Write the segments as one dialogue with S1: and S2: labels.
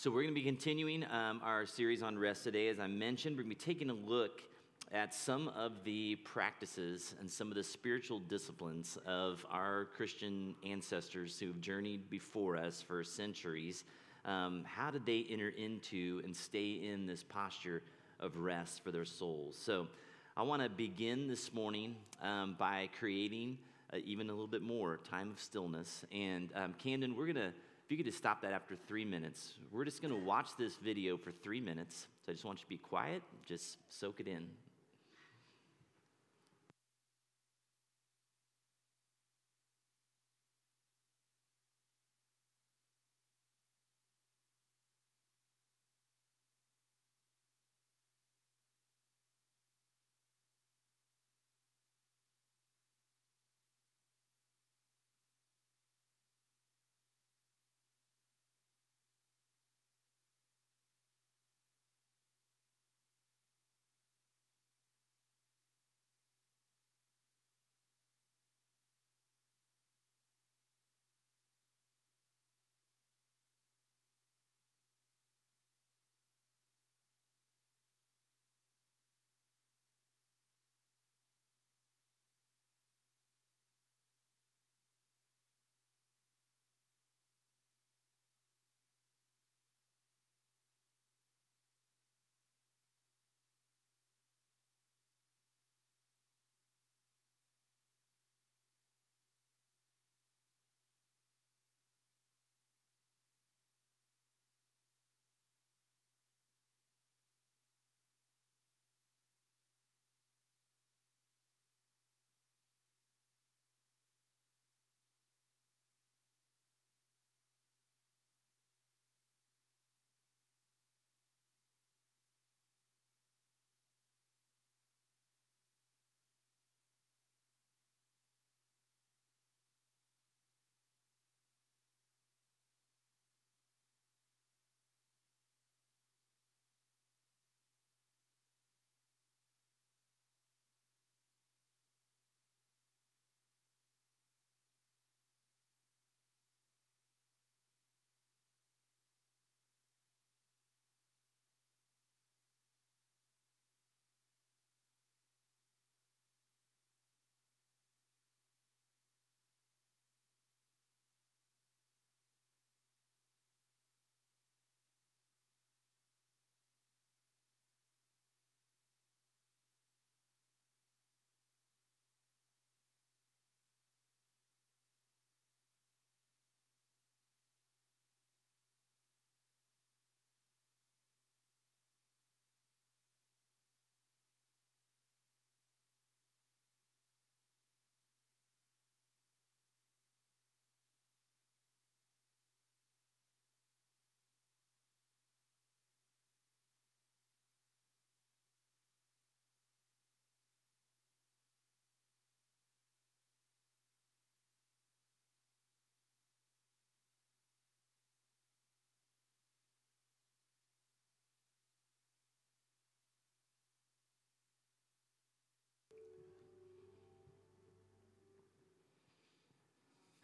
S1: So, we're going to be continuing um, our series on rest today. As I mentioned, we're going to be taking a look at some of the practices and some of the spiritual disciplines of our Christian ancestors who've journeyed before us for centuries. Um, how did they enter into and stay in this posture of rest for their souls? So, I want to begin this morning um, by creating uh, even a little bit more time of stillness. And um, Camden, we're going to if you could just stop that after three minutes, we're just going to watch this video for three minutes. So I just want you to be quiet, just soak it in.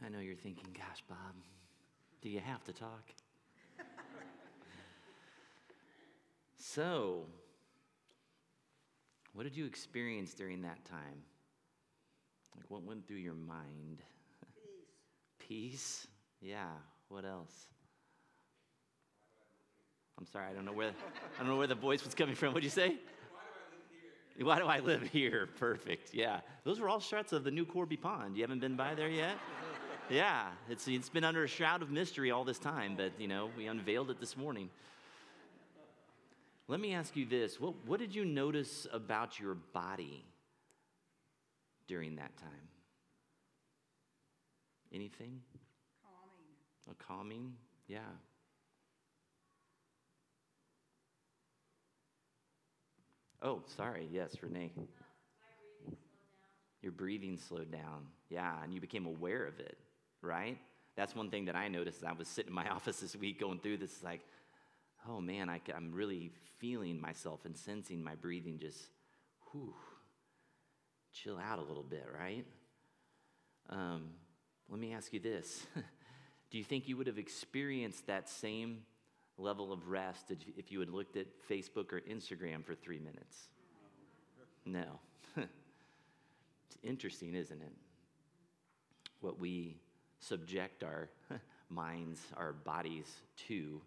S1: I know you're thinking, gosh, Bob, do you have to talk? so, what did you experience during that time? Like, what went through your mind?
S2: Peace.
S1: Peace? Yeah. What else? I'm sorry, I don't know where I don't know where the voice was coming from. What'd you say? Why do I live here? Perfect. Yeah. Those were all shots of the new Corby Pond. You haven't been by there yet? Yeah, it's, it's been under a shroud of mystery all this time, but you know, we unveiled it this morning. Let me ask you this what, what did you notice about your body during that time? Anything?
S2: Calming.
S1: A calming? Yeah. Oh, sorry. Yes, Renee. Your breathing slowed down. Yeah, and you became aware of it right? That's one thing that I noticed. I was sitting in my office this week going through this, like, oh man, I, am really feeling myself and sensing my breathing just, whew, chill out a little bit, right? Um, let me ask you this Do you think you would have experienced that same level of rest if you had looked at Facebook or Instagram for three minutes? No. it's interesting, isn't it? What we subject our minds, our bodies to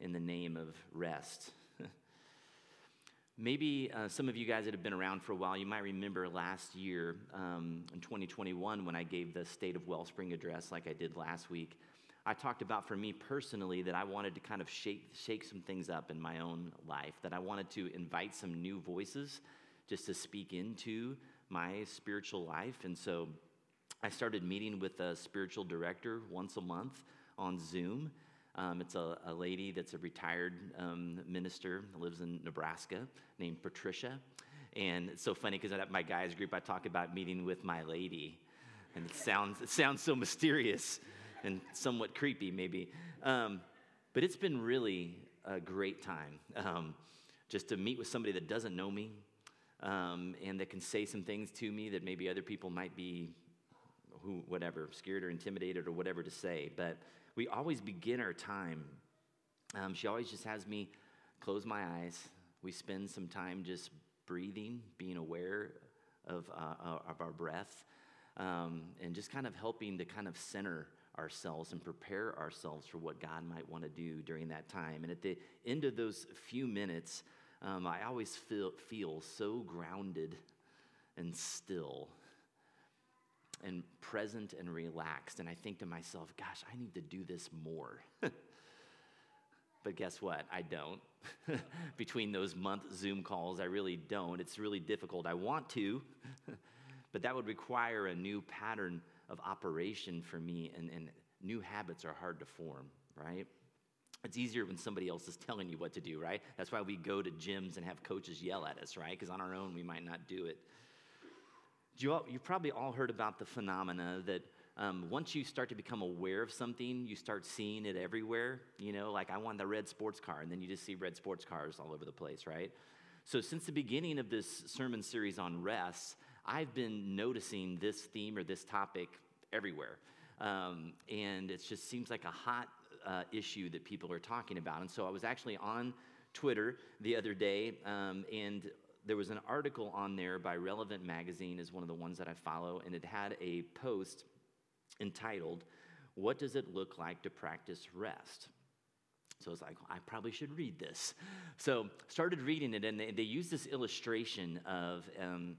S1: in the name of rest. Maybe uh, some of you guys that have been around for a while, you might remember last year um, in 2021 when I gave the State of Wellspring address like I did last week. I talked about for me personally that I wanted to kind of shake, shake some things up in my own life, that I wanted to invite some new voices just to speak into my spiritual life. And so I started meeting with a spiritual director once a month on Zoom. Um, it's a, a, lady that's a retired um, minister, lives in Nebraska, named Patricia. And it's so funny because at my guys group, I talk about meeting with my lady. And it sounds, it sounds so mysterious and somewhat creepy, maybe. Um, but it's been really a great time um, just to meet with somebody that doesn't know me um, and that can say some things to me that maybe other people might be who, whatever, scared or intimidated or whatever to say. But we always begin our time. Um, she always just has me close my eyes. We spend some time just breathing, being aware of, uh, uh, of our breath, um, and just kind of helping to kind of center ourselves and prepare ourselves for what God might want to do during that time. And at the end of those few minutes, um, I always feel, feel so grounded and still and present and relaxed. And I think to myself, gosh, I need to do this more. but guess what? I don't. Between those month Zoom calls, I really don't. It's really difficult. I want to, but that would require a new pattern of operation for me, and, and new habits are hard to form, right? It's easier when somebody else is telling you what to do, right? That's why we go to gyms and have coaches yell at us, right? Because on our own, we might not do it. You all, you've probably all heard about the phenomena that um, once you start to become aware of something, you start seeing it everywhere. You know, like I want the red sports car, and then you just see red sports cars all over the place, right? So, since the beginning of this sermon series on rest, I've been noticing this theme or this topic everywhere. Um, and it just seems like a hot uh, issue that people are talking about. And so I was actually on Twitter the other day, um, and there was an article on there by Relevant Magazine, is one of the ones that I follow, and it had a post entitled, What Does It Look Like to Practice Rest? So I was like, I probably should read this. So started reading it, and they, they used this illustration of um,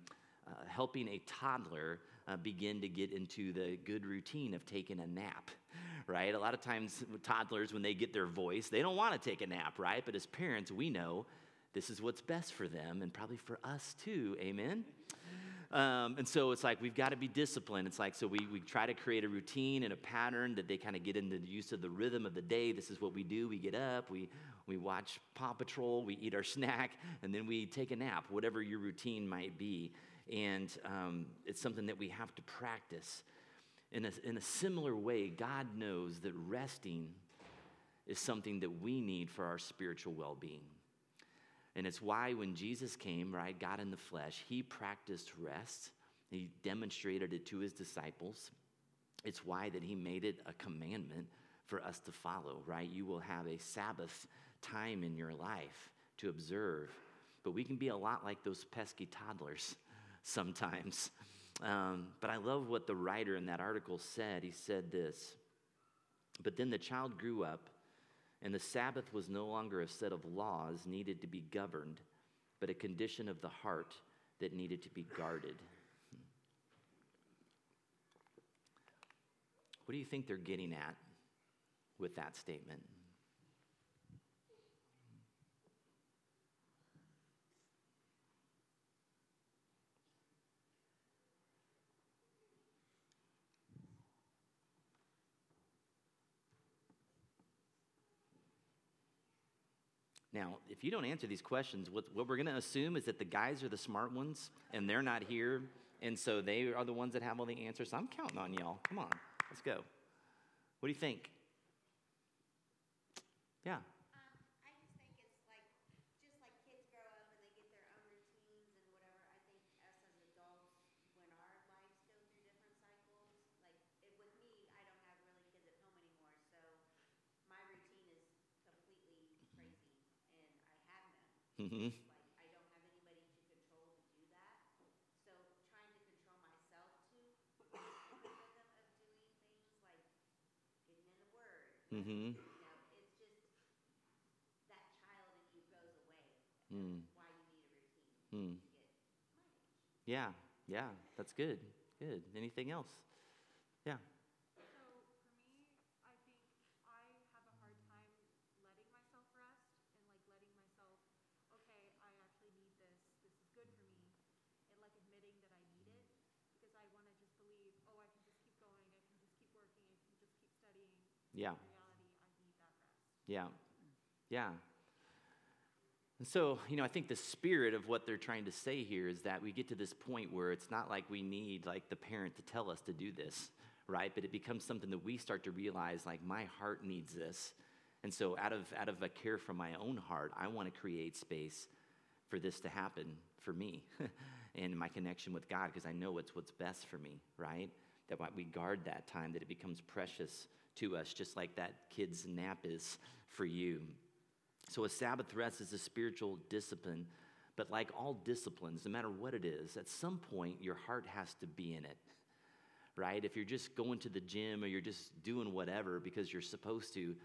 S1: uh, helping a toddler uh, begin to get into the good routine of taking a nap, right? A lot of times, toddlers, when they get their voice, they don't want to take a nap, right? But as parents, we know this is what's best for them and probably for us too. Amen? Um, and so it's like we've got to be disciplined. It's like, so we, we try to create a routine and a pattern that they kind of get into the use of the rhythm of the day. This is what we do. We get up, we, we watch Paw Patrol, we eat our snack, and then we take a nap, whatever your routine might be. And um, it's something that we have to practice. In a, in a similar way, God knows that resting is something that we need for our spiritual well being. And it's why when Jesus came, right, God in the flesh, he practiced rest. He demonstrated it to his disciples. It's why that he made it a commandment for us to follow, right? You will have a Sabbath time in your life to observe. But we can be a lot like those pesky toddlers sometimes. Um, but I love what the writer in that article said. He said this But then the child grew up, and the Sabbath was no longer a set of laws needed to be governed, but a condition of the heart that needed to be guarded. What do you think they're getting at with that statement? Now, if you don't answer these questions, what, what we're going to assume is that the guys are the smart ones and they're not here, and so they are the ones that have all the answers. I'm counting on y'all. Come on, let's go. What do you think? Yeah. Mm-hmm.
S3: Like, I don't have anybody to control to do that. So trying to control myself to rhythm of doing things like getting in the Word.
S1: Mm-hmm.
S3: You know, it's just that child in you goes away.
S1: Mm.
S3: Why you need a routine
S1: Mm. Yeah, yeah, that's good. Good. Anything else? Yeah.
S4: So for me, I think I have a hard time letting myself rest and like letting myself, okay, I actually need this. This is good for me, and like admitting that I need it because I want to just believe, oh, I can just keep going, I can just keep working, I can just keep studying.
S1: Yeah.
S4: In reality, I need that rest.
S1: Yeah. Yeah. And so, you know, I think the spirit of what they're trying to say here is that we get to this point where it's not like we need like the parent to tell us to do this, right? But it becomes something that we start to realize like my heart needs this. And so out of out of a care for my own heart, I want to create space for this to happen for me and my connection with God because I know it's what's best for me, right? That we guard that time, that it becomes precious to us, just like that kid's nap is for you. So, a Sabbath rest is a spiritual discipline, but like all disciplines, no matter what it is, at some point your heart has to be in it, right? If you're just going to the gym or you're just doing whatever because you're supposed to,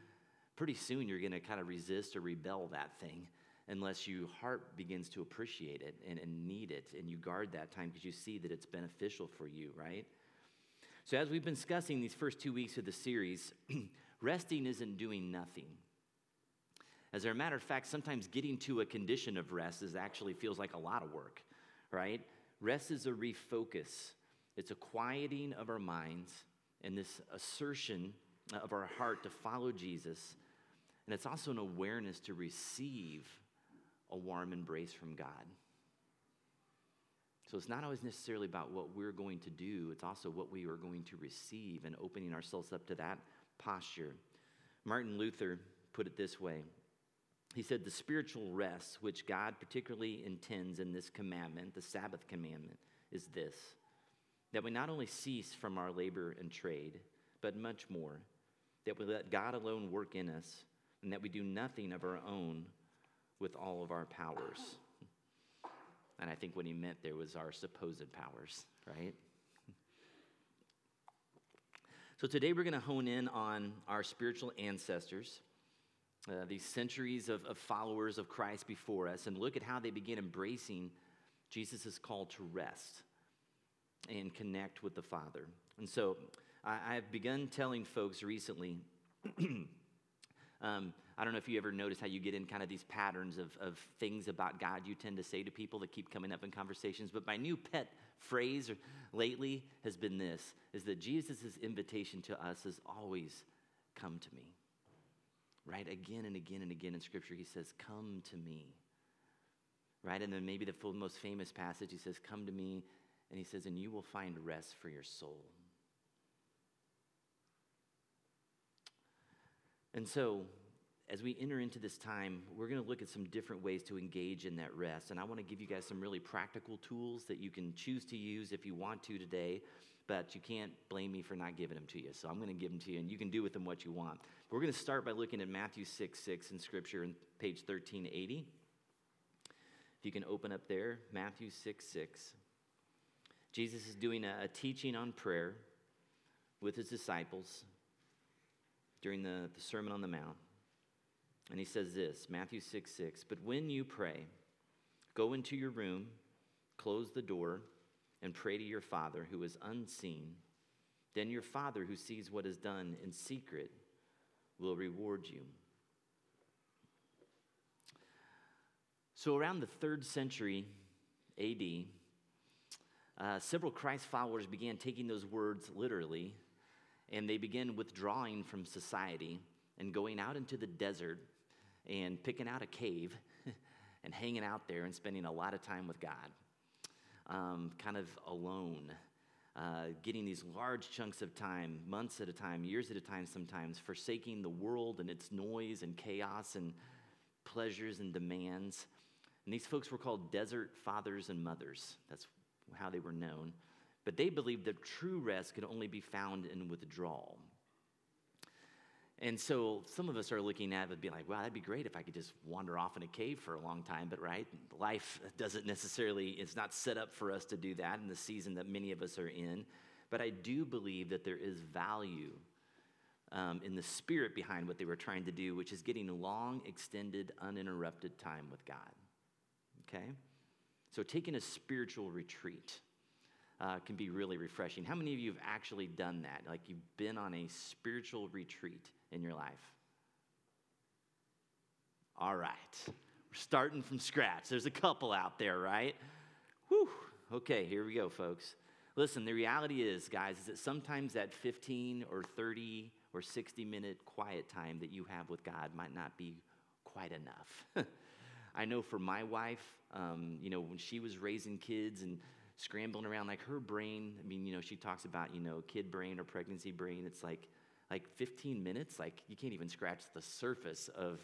S1: pretty soon you're going to kind of resist or rebel that thing unless your heart begins to appreciate it and, and need it and you guard that time because you see that it's beneficial for you, right? So, as we've been discussing these first two weeks of the series, resting isn't doing nothing. As a matter of fact, sometimes getting to a condition of rest is actually feels like a lot of work, right? Rest is a refocus. It's a quieting of our minds and this assertion of our heart to follow Jesus. And it's also an awareness to receive a warm embrace from God. So it's not always necessarily about what we're going to do, it's also what we are going to receive and opening ourselves up to that posture. Martin Luther put it this way He said, The spiritual rest which God particularly intends in this commandment, the Sabbath commandment, is this that we not only cease from our labor and trade, but much more, that we let God alone work in us, and that we do nothing of our own with all of our powers. And I think what he meant there was our supposed powers, right? So today we're going to hone in on our spiritual ancestors, uh, these centuries of, of followers of Christ before us, and look at how they began embracing Jesus' call to rest and connect with the Father. And so I, I've begun telling folks recently. Um, I don't know if you ever notice how you get in kind of these patterns of, of things about God you tend to say to people that keep coming up in conversations. But my new pet phrase lately has been this is that Jesus' invitation to us is always come to me. Right? Again and again and again in Scripture, he says, Come to me. Right? And then maybe the full, most famous passage, he says, Come to me. And he says, And you will find rest for your soul. And so, as we enter into this time, we're going to look at some different ways to engage in that rest. And I want to give you guys some really practical tools that you can choose to use if you want to today, but you can't blame me for not giving them to you. So I'm going to give them to you, and you can do with them what you want. We're going to start by looking at Matthew 6 6 in Scripture in page 1380. If you can open up there, Matthew 6 6. Jesus is doing a, a teaching on prayer with his disciples during the, the Sermon on the Mount. And he says this Matthew 6 6. But when you pray, go into your room, close the door, and pray to your Father who is unseen. Then your Father who sees what is done in secret will reward you. So, around the third century AD, uh, several Christ followers began taking those words literally, and they began withdrawing from society and going out into the desert and picking out a cave and hanging out there and spending a lot of time with God, um, kind of alone. Uh, getting these large chunks of time, months at a time, years at a time, sometimes, forsaking the world and its noise and chaos and pleasures and demands. And these folks were called desert fathers and mothers. That's how they were known. But they believed that true rest could only be found in withdrawal. And so some of us are looking at it and be like, wow, that'd be great if I could just wander off in a cave for a long time. But right, life doesn't necessarily, it's not set up for us to do that in the season that many of us are in. But I do believe that there is value um, in the spirit behind what they were trying to do, which is getting long, extended, uninterrupted time with God. Okay? So taking a spiritual retreat uh, can be really refreshing. How many of you have actually done that? Like you've been on a spiritual retreat in your life? All right. We're starting from scratch. There's a couple out there, right? Whew. Okay, here we go, folks. Listen, the reality is, guys, is that sometimes that 15 or 30 or 60 minute quiet time that you have with God might not be quite enough. I know for my wife, um, you know, when she was raising kids and scrambling around, like her brain, I mean, you know, she talks about, you know, kid brain or pregnancy brain. It's like, like 15 minutes, like you can't even scratch the surface of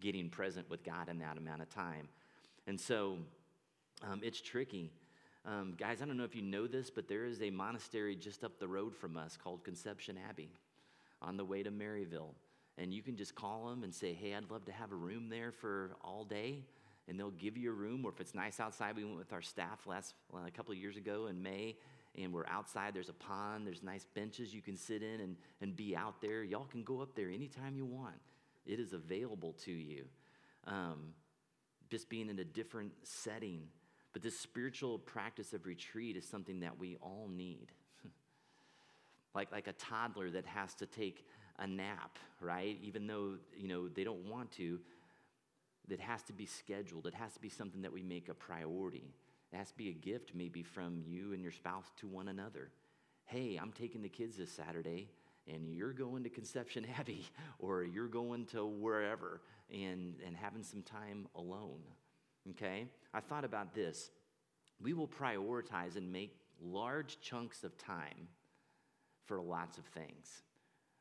S1: getting present with God in that amount of time. And so um, it's tricky. Um, guys, I don't know if you know this, but there is a monastery just up the road from us called Conception Abbey on the way to Maryville. And you can just call them and say, hey, I'd love to have a room there for all day. And they'll give you a room, or if it's nice outside, we went with our staff last a couple of years ago in May, and we're outside. There's a pond, there's nice benches you can sit in and, and be out there. Y'all can go up there anytime you want, it is available to you. Um, just being in a different setting but this spiritual practice of retreat is something that we all need. like, like a toddler that has to take a nap, right? Even though, you know, they don't want to, that has to be scheduled. It has to be something that we make a priority. It has to be a gift maybe from you and your spouse to one another. Hey, I'm taking the kids this Saturday and you're going to Conception Abbey or you're going to wherever and, and having some time alone okay? I thought about this. We will prioritize and make large chunks of time for lots of things,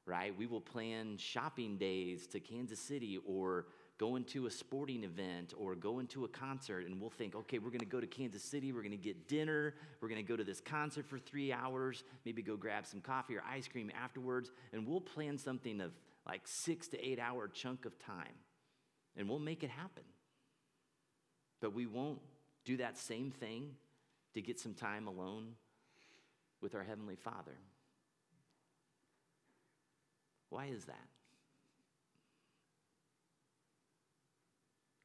S1: right? We will plan shopping days to Kansas City or going to a sporting event or going to a concert and we'll think okay we're going to go to kansas city we're going to get dinner we're going to go to this concert for three hours maybe go grab some coffee or ice cream afterwards and we'll plan something of like six to eight hour chunk of time and we'll make it happen but we won't do that same thing to get some time alone with our Heavenly Father. Why is that?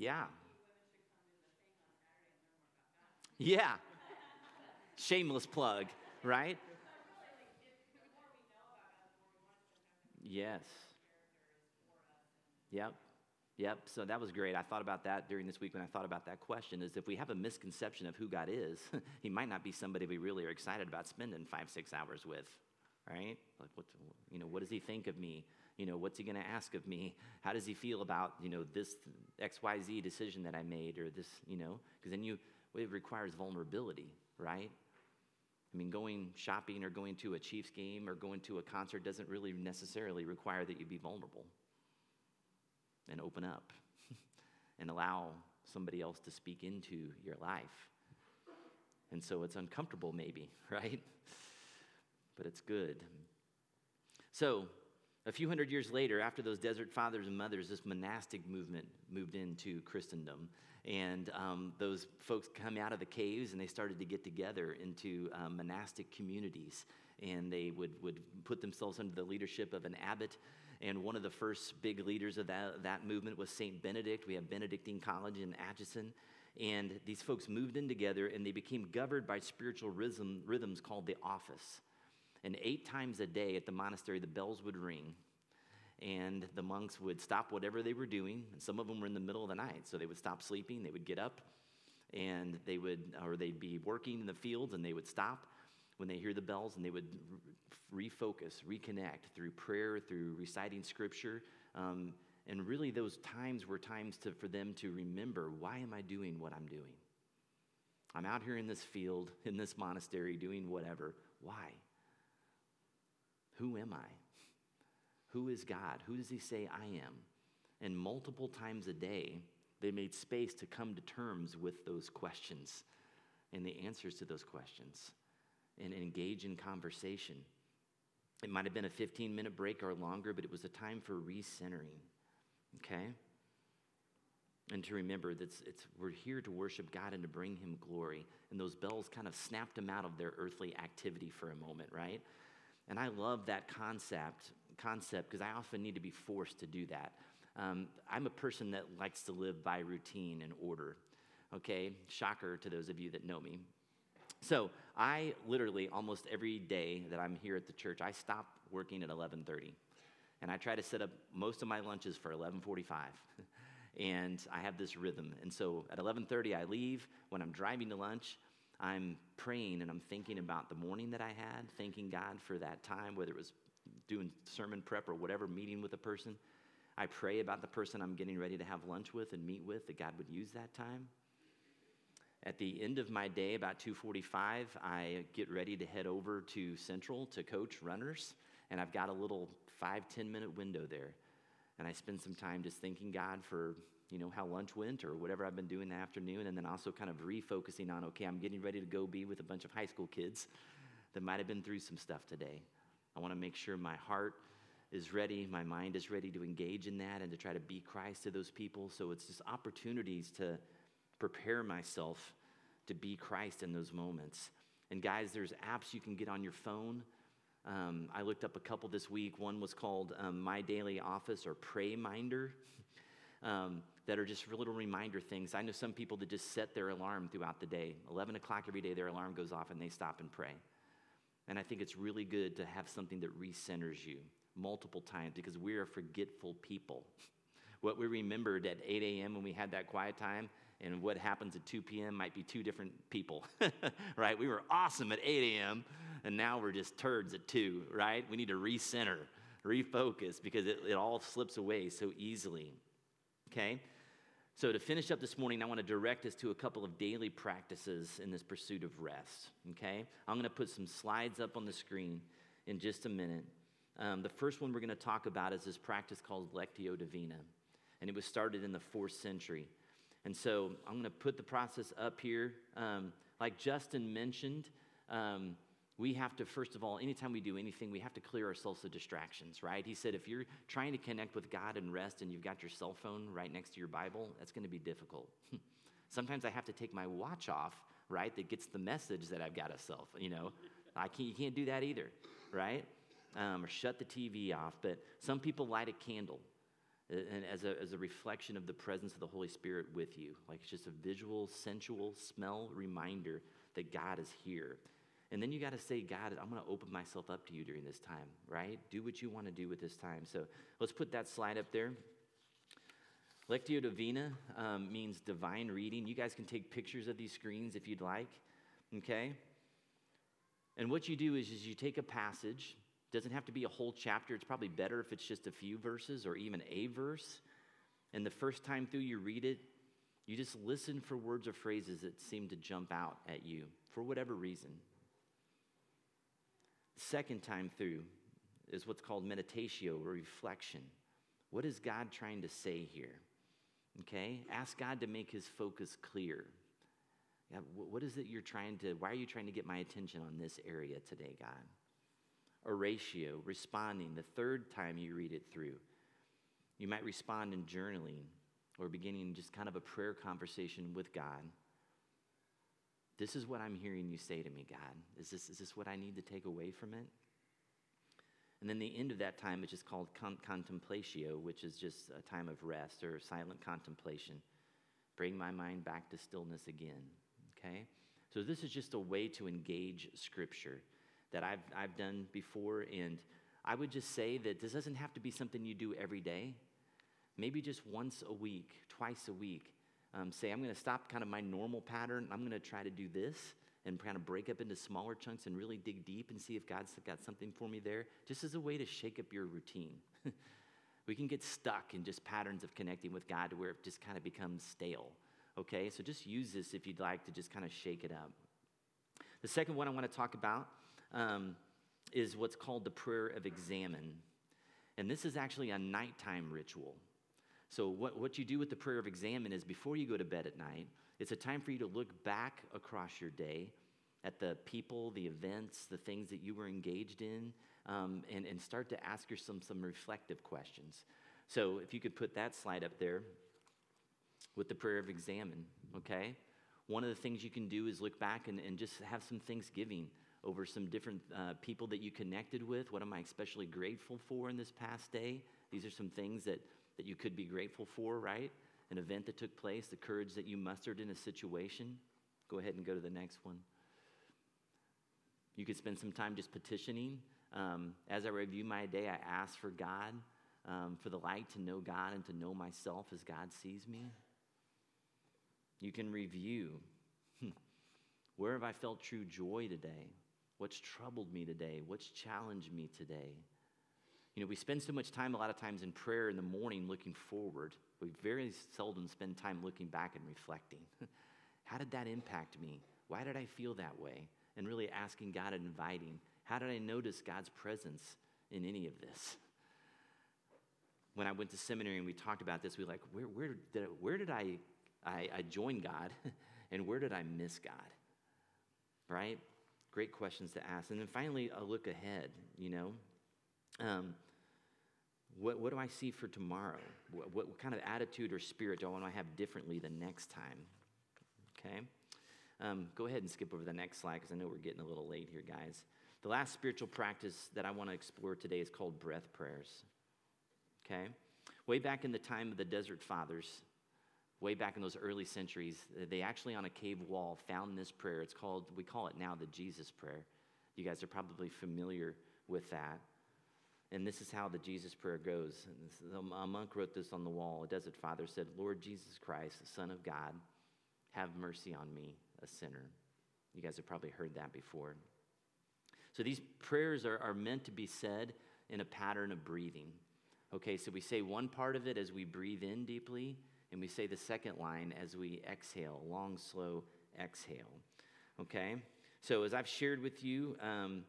S1: Yeah. Yeah. Shameless plug, right? Yes. Yep. Yep. So that was great. I thought about that during this week when I thought about that question is if we have a misconception of who God is, he might not be somebody we really are excited about spending five, six hours with, right? Like, what, you know, what does he think of me? You know, what's he going to ask of me? How does he feel about, you know, this XYZ decision that I made or this, you know, because then you, it requires vulnerability, right? I mean, going shopping or going to a Chiefs game or going to a concert doesn't really necessarily require that you be vulnerable and open up and allow somebody else to speak into your life. And so it's uncomfortable, maybe, right? But it's good. So, a few hundred years later, after those desert fathers and mothers, this monastic movement moved into Christendom. And um, those folks come out of the caves and they started to get together into um, monastic communities. And they would, would put themselves under the leadership of an abbot and one of the first big leaders of that, that movement was St. Benedict. We have Benedictine College in Atchison. And these folks moved in together and they became governed by spiritual rhythm, rhythms called the office. And eight times a day at the monastery, the bells would ring and the monks would stop whatever they were doing. And some of them were in the middle of the night, so they would stop sleeping, they would get up, and they would, or they'd be working in the fields and they would stop when they hear the bells and they would refocus, reconnect through prayer, through reciting scripture. Um, and really, those times were times to, for them to remember why am I doing what I'm doing? I'm out here in this field, in this monastery, doing whatever. Why? Who am I? Who is God? Who does He say I am? And multiple times a day, they made space to come to terms with those questions and the answers to those questions and engage in conversation. It might have been a 15 minute break or longer, but it was a time for recentering, okay? And to remember that it's, it's, we're here to worship God and to bring Him glory. And those bells kind of snapped them out of their earthly activity for a moment, right? And I love that concept concept because I often need to be forced to do that. Um, I'm a person that likes to live by routine and order. Okay, shocker to those of you that know me. So I literally almost every day that I'm here at the church, I stop working at 11:30, and I try to set up most of my lunches for 11:45. and I have this rhythm. And so at 11:30 I leave. When I'm driving to lunch, I'm praying and I'm thinking about the morning that I had, thanking God for that time, whether it was doing sermon prep or whatever, meeting with a person. I pray about the person I'm getting ready to have lunch with and meet with that God would use that time. At the end of my day, about 2:45, I get ready to head over to Central to coach runners, and I've got a little five ten minute window there, and I spend some time just thanking God for you know how lunch went or whatever I've been doing the afternoon, and then also kind of refocusing on okay, I'm getting ready to go be with a bunch of high school kids that might have been through some stuff today. I want to make sure my heart is ready, my mind is ready to engage in that and to try to be Christ to those people. So it's just opportunities to prepare myself to be Christ in those moments. And guys, there's apps you can get on your phone. Um, I looked up a couple this week. One was called um, My Daily Office or Pray Minder, um, that are just little reminder things. I know some people that just set their alarm throughout the day. 11 o'clock every day, their alarm goes off and they stop and pray. And I think it's really good to have something that recenters you multiple times because we are forgetful people. What we remembered at 8 a.m. when we had that quiet time and what happens at 2 p.m. might be two different people, right? We were awesome at 8 a.m. and now we're just turds at 2, right? We need to recenter, refocus because it, it all slips away so easily, okay? So, to finish up this morning, I want to direct us to a couple of daily practices in this pursuit of rest. Okay? I'm going to put some slides up on the screen in just a minute. Um, the first one we're going to talk about is this practice called Lectio Divina, and it was started in the fourth century. And so, I'm going to put the process up here. Um, like Justin mentioned, um, we have to, first of all, anytime we do anything, we have to clear ourselves of distractions, right? He said if you're trying to connect with God and rest and you've got your cell phone right next to your Bible, that's going to be difficult. Sometimes I have to take my watch off, right, that gets the message that I've got a phone, you know. I can't, you can't do that either, right? Um, or shut the TV off. But some people light a candle and as a, as a reflection of the presence of the Holy Spirit with you. Like it's just a visual, sensual smell reminder that God is here. And then you got to say, God, I'm going to open myself up to you during this time, right? Do what you want to do with this time. So let's put that slide up there. Lectio Divina um, means divine reading. You guys can take pictures of these screens if you'd like, okay? And what you do is, is you take a passage, doesn't have to be a whole chapter. It's probably better if it's just a few verses or even a verse. And the first time through you read it, you just listen for words or phrases that seem to jump out at you for whatever reason. Second time through is what's called meditatio or reflection. What is God trying to say here? Okay? Ask God to make his focus clear. What is it you're trying to, why are you trying to get my attention on this area today, God? Oratio, responding, the third time you read it through. You might respond in journaling or beginning just kind of a prayer conversation with God. This is what I'm hearing you say to me, God. Is this, is this what I need to take away from it? And then the end of that time is just called con- contemplatio, which is just a time of rest or silent contemplation. Bring my mind back to stillness again. Okay? So this is just a way to engage Scripture that I've, I've done before. And I would just say that this doesn't have to be something you do every day. Maybe just once a week, twice a week um, say, I'm going to stop kind of my normal pattern. I'm going to try to do this and kind of break up into smaller chunks and really dig deep and see if God's got something for me there, just as a way to shake up your routine. we can get stuck in just patterns of connecting with God to where it just kind of becomes stale. Okay, so just use this if you'd like to just kind of shake it up. The second one I want to talk about um, is what's called the prayer of examen. And this is actually a nighttime ritual. So, what, what you do with the prayer of examen is before you go to bed at night, it's a time for you to look back across your day at the people, the events, the things that you were engaged in, um, and, and start to ask yourself some, some reflective questions. So, if you could put that slide up there with the prayer of examen, okay? One of the things you can do is look back and, and just have some thanksgiving over some different uh, people that you connected with. What am I especially grateful for in this past day? These are some things that, that you could be grateful for, right? An event that took place, the courage that you mustered in a situation. Go ahead and go to the next one. You could spend some time just petitioning. Um, as I review my day, I ask for God, um, for the light to know God and to know myself as God sees me. You can review where have I felt true joy today? What's troubled me today? What's challenged me today? You know, we spend so much time a lot of times in prayer in the morning looking forward. We very seldom spend time looking back and reflecting. How did that impact me? Why did I feel that way? And really asking God and inviting, how did I notice God's presence in any of this? When I went to seminary and we talked about this, we were like, where, where did, where did I, I, I join God and where did I miss God? Right? Great questions to ask. And then finally, a look ahead, you know. Um, what, what do I see for tomorrow? What, what, kind of attitude or spirit do I want to have differently the next time? Okay? Um, go ahead and skip over the next slide because I know we're getting a little late here, guys. The last spiritual practice that I want to explore today is called breath prayers. Okay? Way back in the time of the Desert Fathers, way back in those early centuries, they actually on a cave wall found this prayer. It's called, we call it now the Jesus Prayer. You guys are probably familiar with that. And this is how the Jesus prayer goes. A monk wrote this on the wall. A desert father said, Lord Jesus Christ, Son of God, have mercy on me, a sinner. You guys have probably heard that before. So these prayers are, are meant to be said in a pattern of breathing. Okay, so we say one part of it as we breathe in deeply, and we say the second line as we exhale, long, slow exhale. Okay, so as I've shared with you, um,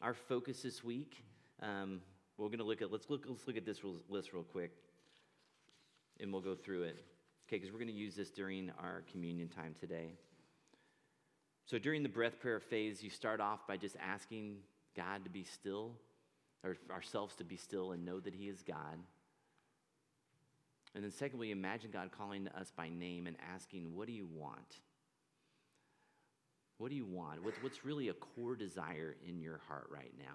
S1: our focus this week um, we're going to look at, let's look, let's look at this list real quick and we'll go through it. Okay, because we're going to use this during our communion time today. So during the breath prayer phase, you start off by just asking God to be still, or ourselves to be still and know that He is God. And then, secondly, imagine God calling us by name and asking, What do you want? What do you want? What's really a core desire in your heart right now?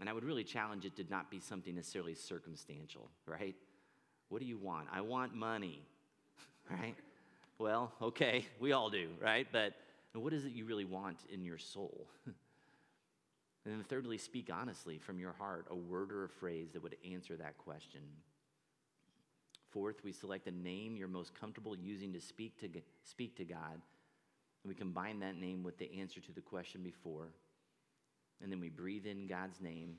S1: And I would really challenge it to not be something necessarily circumstantial, right? What do you want? I want money, right? Well, okay, we all do, right? But what is it you really want in your soul? and then thirdly, speak honestly from your heart, a word or a phrase that would answer that question. Fourth, we select a name you're most comfortable using to speak to, speak to God, and we combine that name with the answer to the question before. And then we breathe in God's name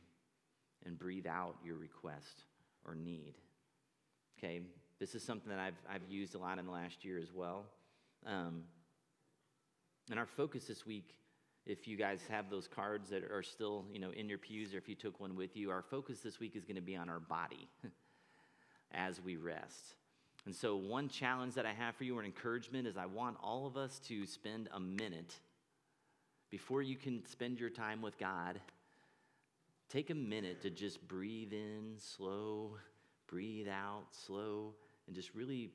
S1: and breathe out your request or need. Okay, this is something that I've, I've used a lot in the last year as well. Um, and our focus this week, if you guys have those cards that are still, you know, in your pews or if you took one with you, our focus this week is going to be on our body as we rest. And so, one challenge that I have for you or an encouragement is I want all of us to spend a minute before you can spend your time with God, take a minute to just breathe in slow, breathe out slow, and just really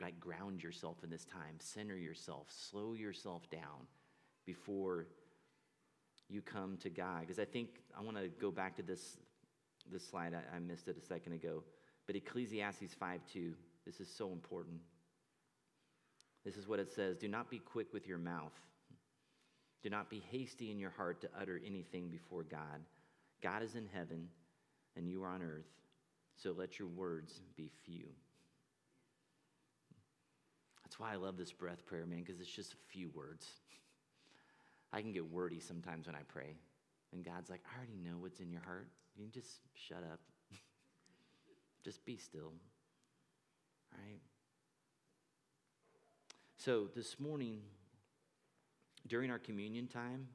S1: like ground yourself in this time, center yourself, slow yourself down before you come to God. Because I think I want to go back to this, this slide. I, I missed it a second ago. But Ecclesiastes 5 2, this is so important. This is what it says Do not be quick with your mouth do not be hasty in your heart to utter anything before God. God is in heaven, and you are on earth, so let your words be few. That's why I love this breath prayer, man, because it's just a few words. I can get wordy sometimes when I pray. And God's like, I already know what's in your heart. You can just shut up. just be still. All right? So this morning, during our communion time,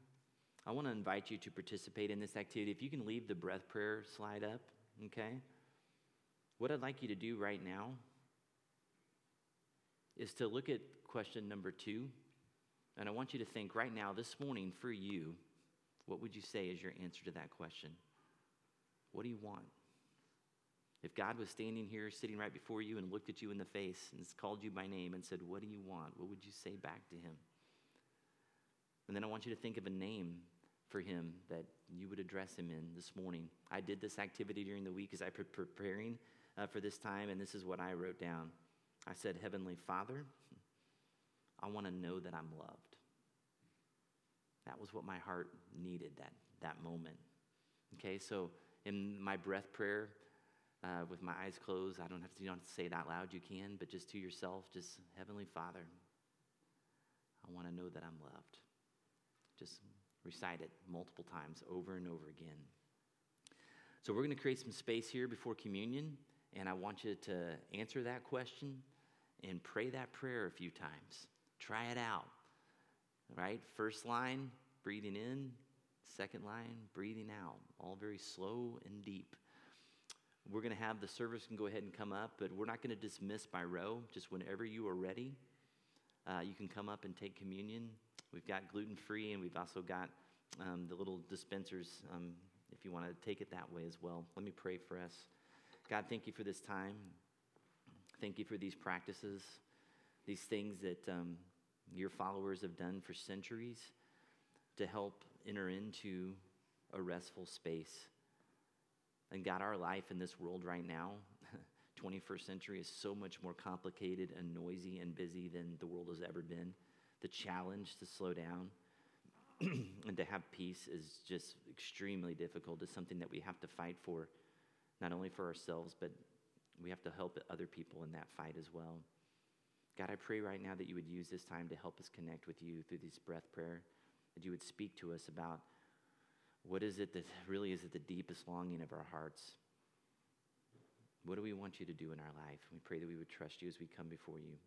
S1: I want to invite you to participate in this activity. If you can leave the breath prayer slide up, okay? What I'd like you to do right now is to look at question number two, and I want you to think right now, this morning, for you, what would you say is your answer to that question? What do you want? If God was standing here, sitting right before you, and looked at you in the face and called you by name and said, What do you want? What would you say back to him? And then I want you to think of a name for him that you would address him in this morning. I did this activity during the week as I was preparing uh, for this time, and this is what I wrote down. I said, Heavenly Father, I want to know that I'm loved. That was what my heart needed that, that moment. Okay, so in my breath prayer, uh, with my eyes closed, I don't have to, you don't have to say out loud, you can, but just to yourself, just Heavenly Father, I want to know that I'm loved. Just recite it multiple times over and over again. So we're going to create some space here before communion, and I want you to answer that question and pray that prayer a few times. Try it out. Right? First line, breathing in. Second line, breathing out. All very slow and deep. We're going to have the service can go ahead and come up, but we're not going to dismiss by row. Just whenever you are ready, uh, you can come up and take communion. We've got gluten free, and we've also got um, the little dispensers um, if you want to take it that way as well. Let me pray for us. God, thank you for this time. Thank you for these practices, these things that um, your followers have done for centuries to help enter into a restful space. And God, our life in this world right now, 21st century, is so much more complicated and noisy and busy than the world has ever been. The challenge to slow down and to have peace is just extremely difficult. It's something that we have to fight for, not only for ourselves, but we have to help other people in that fight as well. God, I pray right now that you would use this time to help us connect with you through this breath prayer, that you would speak to us about what is it that really is at the deepest longing of our hearts. What do we want you to do in our life? We pray that we would trust you as we come before you.